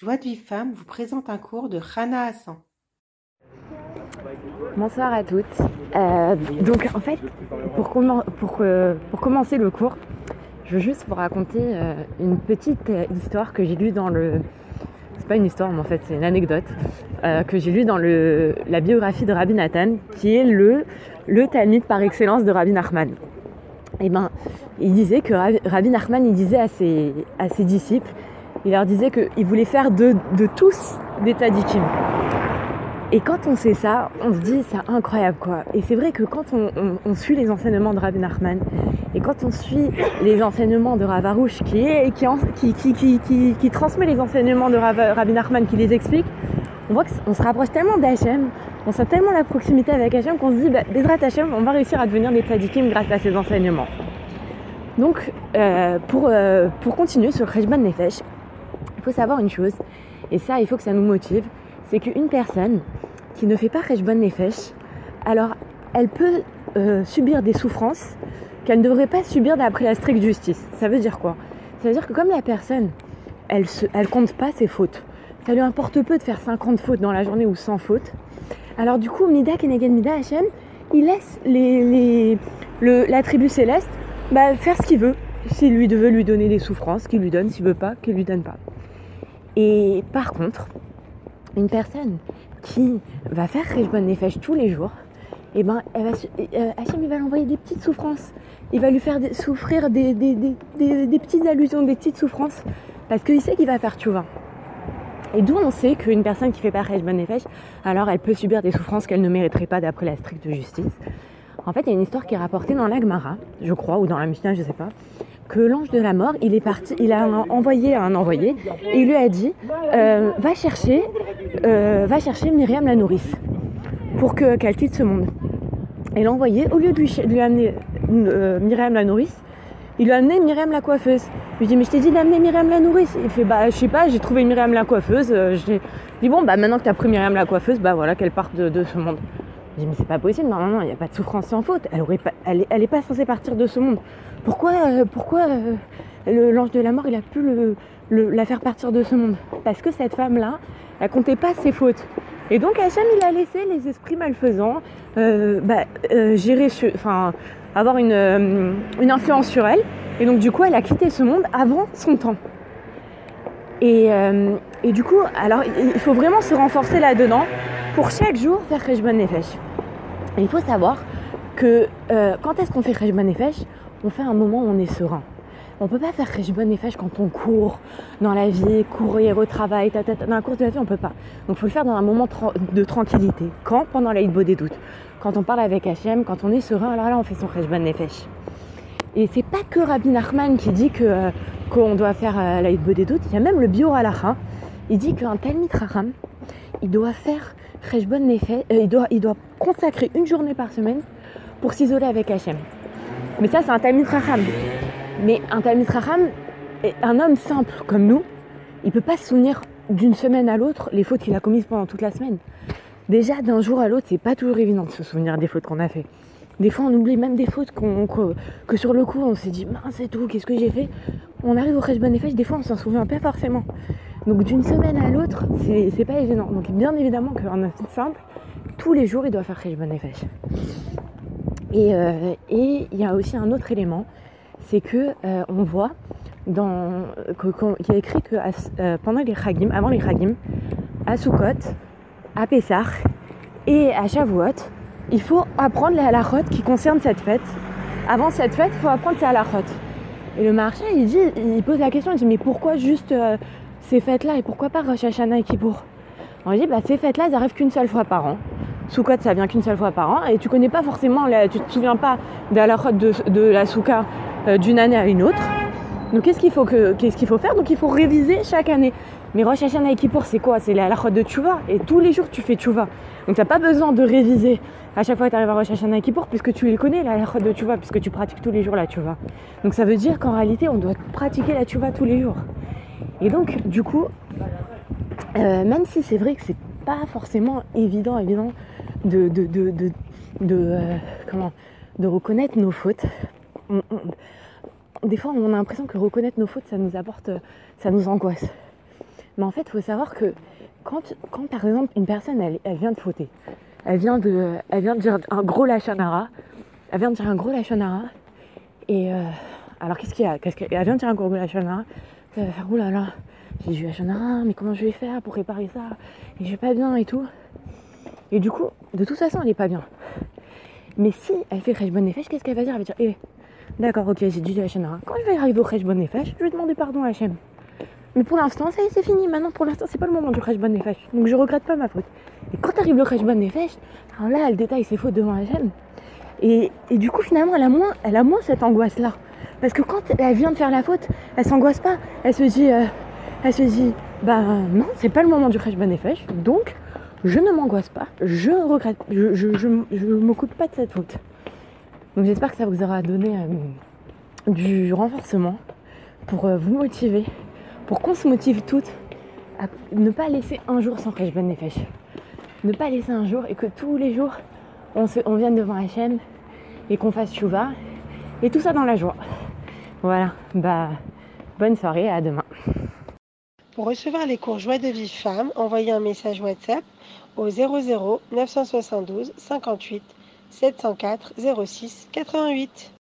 Joie de femme vous présente un cours de Rana Hassan. Bonsoir à toutes. Euh, donc en fait, pour, euh, commencer le cours, je veux juste vous raconter euh, une petite histoire que j'ai lue dans le... C'est pas une histoire, mais en fait c'est une anecdote que j'ai lue dans le, la biographie de Rabbi Nathan, qui est le, le Talmud par excellence de Rabbi Nachman. Et eh ben, il disait que Rabbi Nachman, il disait à ses, à ses disciples, il leur disait qu'il voulait faire de, tous des tadikim. Et quand on sait ça, on se dit c'est incroyable quoi. Et c'est vrai que quand on, suit les enseignements de Rabbi Nachman et quand on suit les enseignements de Ravarouche qui, qui, transmet les enseignements de Rabbi Nachman, qui les explique, on voit qu'on se rapproche tellement d'Hachem, on sent tellement la proximité avec Hachem qu'on se dit, bah, Bezrat Hachem, on va réussir à devenir des tzadikim grâce à ces enseignements. Donc, euh, pour, euh, pour continuer sur Rejban Nefesh, faut savoir une chose, et ça, il faut que ça nous motive, c'est qu'une personne qui ne fait pas Rejban Nefesh, alors elle peut euh, subir des souffrances qu'elle ne devrait pas subir d'après la stricte justice. Ça veut dire quoi? Ça veut dire que comme la personne, elle ne elle compte pas ses fautes, ça lui importe peu de faire 50 fautes dans la journée ou 100 fautes, alors du coup, Mida Kenegen Mida Hachem, il laisse les, la tribu céleste bah, faire ce qu'il veut. S'il lui veut lui donner des souffrances, qu'il lui donne, s'il veut pas, qu'il lui donne pas. Et par contre, une personne qui va faire Rejbon Nefesh tous les jours, et eh ben, elle va, euh, l'envoyer des petites souffrances. Il va lui faire souffrir des, des, petites allusions, des petites souffrances, parce qu'il sait qu'il va faire tchouva. Et d'où on sait qu'une personne qui fait pas Rejbon Nefesh, alors elle peut subir des souffrances qu'elle ne mériterait pas d'après la stricte justice. En fait, il y a une histoire qui est rapportée dans l'Agmara, je crois, ou dans la Mishnah, je sais pas, que l'ange de la mort, il est parti, il a envoyé un envoyé et il lui a dit euh, va chercher, euh, va chercher Myriam la nourrice pour que qu'elle quitte ce monde. Et l'envoyé, au lieu de lui, amener euh, Myriam la nourrice, il lui a amené Myriam la coiffeuse. Je lui dis mais je t'ai dit d'amener Myriam la nourrice. Il fait bah je sais pas, j'ai trouvé Myriam la coiffeuse. je dis bon bah maintenant que tu as pris Myriam la coiffeuse, bah voilà qu'elle parte de, ce monde. Je dis mais c'est pas possible, normalement il n'y a pas de souffrance sans faute. Elle aurait pas, elle, elle est pas censée partir de ce monde. Pourquoi, euh, pourquoi euh, l'ange de la mort, il a pu la faire partir de ce monde? Parce que cette femme-là, elle comptait pas ses fautes. Et donc Hachem, il a laissé les esprits malfaisants euh, bah, gérer, enfin, avoir une, influence sur elle. Et donc du coup, elle a quitté ce monde avant son temps. Et, du coup, alors il faut vraiment se renforcer là-dedans pour chaque jour faire Khejban Nefesh. Il faut savoir que quand est-ce qu'on fait Khejban Nefesh? On fait un moment où on est serein. On peut pas faire bonne et quand on court dans la vie, courir au travail, dans la course de la vie, on peut pas. Donc il faut le faire dans un moment de tranquillité. Quand? Pendant la des doutes. Quand on parle avec Hachem, quand on est serein, alors là on fait son bonne Nefesh. Et c'est pas que Rabbi Nachman qui dit que euh, qu'on doit faire euh, la des doutes, il y a même le Bio Alacha. Il dit qu'un tel Raham, il doit faire bonne Nefesh, il, doit, il doit consacrer une journée par semaine pour s'isoler avec Hachem. Mais ça, c'est un Talmud Raham. Mais un Talmud Raham, un homme simple comme nous, il peut pas se souvenir d'une semaine à l'autre les fautes qu'il a commises pendant toute la semaine. Déjà, d'un jour à l'autre, c'est pas toujours évident de se souvenir des fautes qu'on a fait. Des fois, on oublie même des fautes que, sur le coup, on s'est dit, mince, c'est tout, qu'est-ce que j'ai fait? On arrive au Khejban Nefesh, des fois, on s'en souvient pas forcément. Donc, d'une semaine à l'autre, c'est pas évident. Donc, bien évidemment qu'un homme simple, tous les jours, il doit faire Khejban Nefesh. Euh, et il y a aussi un autre élément, c'est que euh, on voit dans qu'il y a écrit que euh, pendant les Chagim, avant les Chagim, à Sukkot, à Pessah et à Shavuot, il faut apprendre les halachot qui concernent cette fête. Avant cette fête, il faut apprendre ces halachot. Et le marché, il dit, il pose la question, il dit mais pourquoi juste ces fêtes-là et pourquoi pas Rosh Hashanah et Kippour On dit bah ces fêtes-là, elles arrivent qu'une seule fois par an. Soukot, ça vient qu'une seule fois par an et tu connais pas forcément, tu te souviens pas de la de, de la souka euh, d'une année à une autre. Donc qu'est-ce qu'il faut, que, qu'est-ce qu'il faut faire Donc il faut réviser chaque année. Mais Rosh Hashanah et Kippour, c'est quoi? C'est la halachot de Tchouva. Et tous les jours, tu fais Tchouva. Donc tu n'as pas besoin de réviser à chaque fois que tu arrives à Rosh Hashanah et Kippour, puisque tu les connais, la halachot de Tchouva, puisque tu pratiques tous les jours la Tchouva. Donc ça veut dire qu'en réalité, on doit pratiquer la Tchouva tous les jours. Et donc, du coup, euh, même si c'est vrai que c'est pas forcément évident, évident de, de, de, de, euh, comment, de reconnaître nos fautes. des fois, on a l'impression que reconnaître nos fautes, ça nous apporte, ça nous angoisse. Mais en fait, il faut savoir que quand, quand par exemple une personne elle, vient de fauter, elle vient de, elle vient de dire un gros lachanara, elle vient de dire un gros lachanara, et euh, alors qu'est-ce qu'il y a? Qu'est-ce elle vient de dire un gros lachanara, elle va faire oh là là, j'ai du lachanara, mais comment je vais faire pour réparer ça? Et je vais pas bien et tout. Et du coup, de toute façon, elle est pas bien. Mais si elle fait Khresh Bonne qu'est-ce qu'elle va dire? Elle va dire Eh, d'accord, ok, j'ai du lachanara. Quand je vais arriver au Khresh Bonne je vais demander pardon à Hachem. Mais pour l'instant, ça y est, c'est fini. Maintenant, pour l'instant, c'est pas le moment du Khresh Bonne Donc je regrette pas ma faute. Et quand arrive le Khresh Bonne alors là, elle détaille ses fautes devant Hachem. Et, et du coup, finalement, elle a moins, elle a moins cette angoisse-là. Parce que quand elle vient de faire la faute, elle s'angoisse pas. Elle se dit, euh, elle se dit, bah non, c'est pas le moment du Khresh Bonne Donc, je ne m'angoisse pas. Je regrette, je, je, je, je m'occupe pas de cette faute. Donc j'espère que ça vous aura donné euh, du renforcement pour euh, vous motiver, pour qu'on se motive toutes à ne pas laisser un jour sans Ben Nefesh. Ne pas laisser un jour et que tous les jours on, se, on vienne devant chaîne et qu'on fasse chouva et tout ça dans la joie. Voilà, bah bonne soirée, à demain. Pour recevoir les cours Joie de vie femme, envoyez un message WhatsApp au 00 972 58 704 06 88.